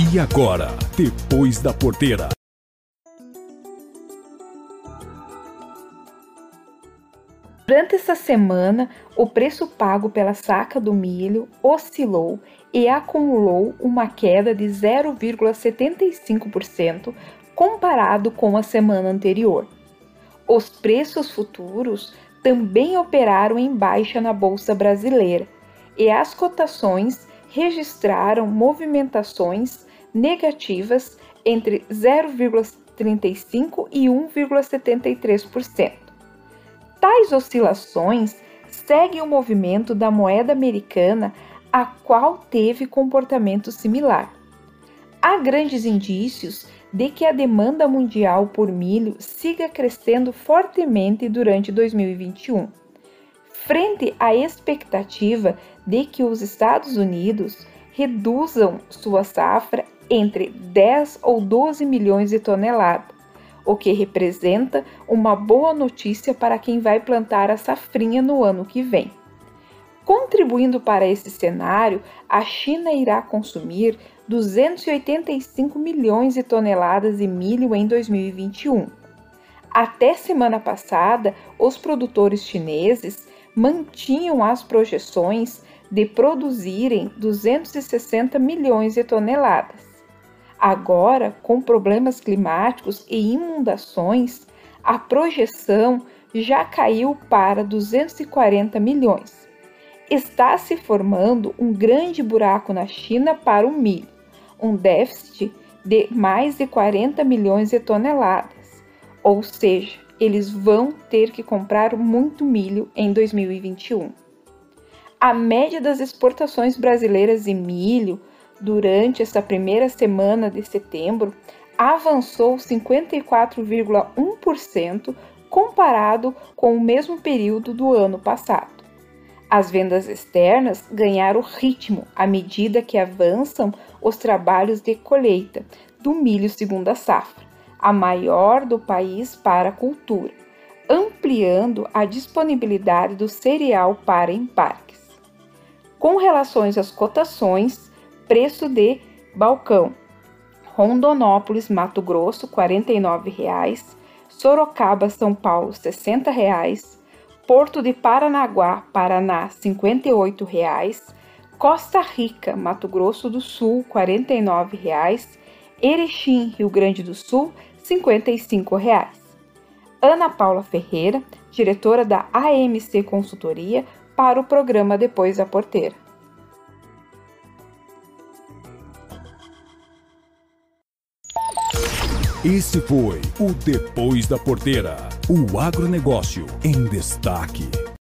E agora, depois da porteira. Durante essa semana, o preço pago pela saca do milho oscilou e acumulou uma queda de 0,75% comparado com a semana anterior. Os preços futuros também operaram em baixa na bolsa brasileira e as cotações registraram movimentações negativas entre 0,35 e 1,73%. Tais oscilações seguem o movimento da moeda americana, a qual teve comportamento similar. Há grandes indícios de que a demanda mundial por milho siga crescendo fortemente durante 2021. Frente à expectativa de que os Estados Unidos reduzam sua safra entre 10 ou 12 milhões de toneladas, o que representa uma boa notícia para quem vai plantar a safrinha no ano que vem. Contribuindo para esse cenário, a China irá consumir 285 milhões de toneladas de milho em 2021. Até semana passada, os produtores chineses mantinham as projeções de produzirem 260 milhões de toneladas. Agora, com problemas climáticos e inundações, a projeção já caiu para 240 milhões. Está se formando um grande buraco na China para o milho, um déficit de mais de 40 milhões de toneladas. Ou seja, eles vão ter que comprar muito milho em 2021. A média das exportações brasileiras de milho durante esta primeira semana de setembro avançou 54,1% comparado com o mesmo período do ano passado. As vendas externas ganharam ritmo à medida que avançam os trabalhos de colheita do milho segunda safra, a maior do país para a cultura, ampliando a disponibilidade do cereal para embarques. Com relações às cotações, Preço de balcão. Rondonópolis, Mato Grosso, R$ 49,00. Sorocaba, São Paulo, R$ 60,00. Porto de Paranaguá, Paraná, R$ 58,00. Costa Rica, Mato Grosso do Sul, R$ 49,00. Erechim, Rio Grande do Sul, R$ 55,00. Ana Paula Ferreira, diretora da AMC Consultoria, para o programa Depois da Porteira. Esse foi o Depois da Porteira. O agronegócio em destaque.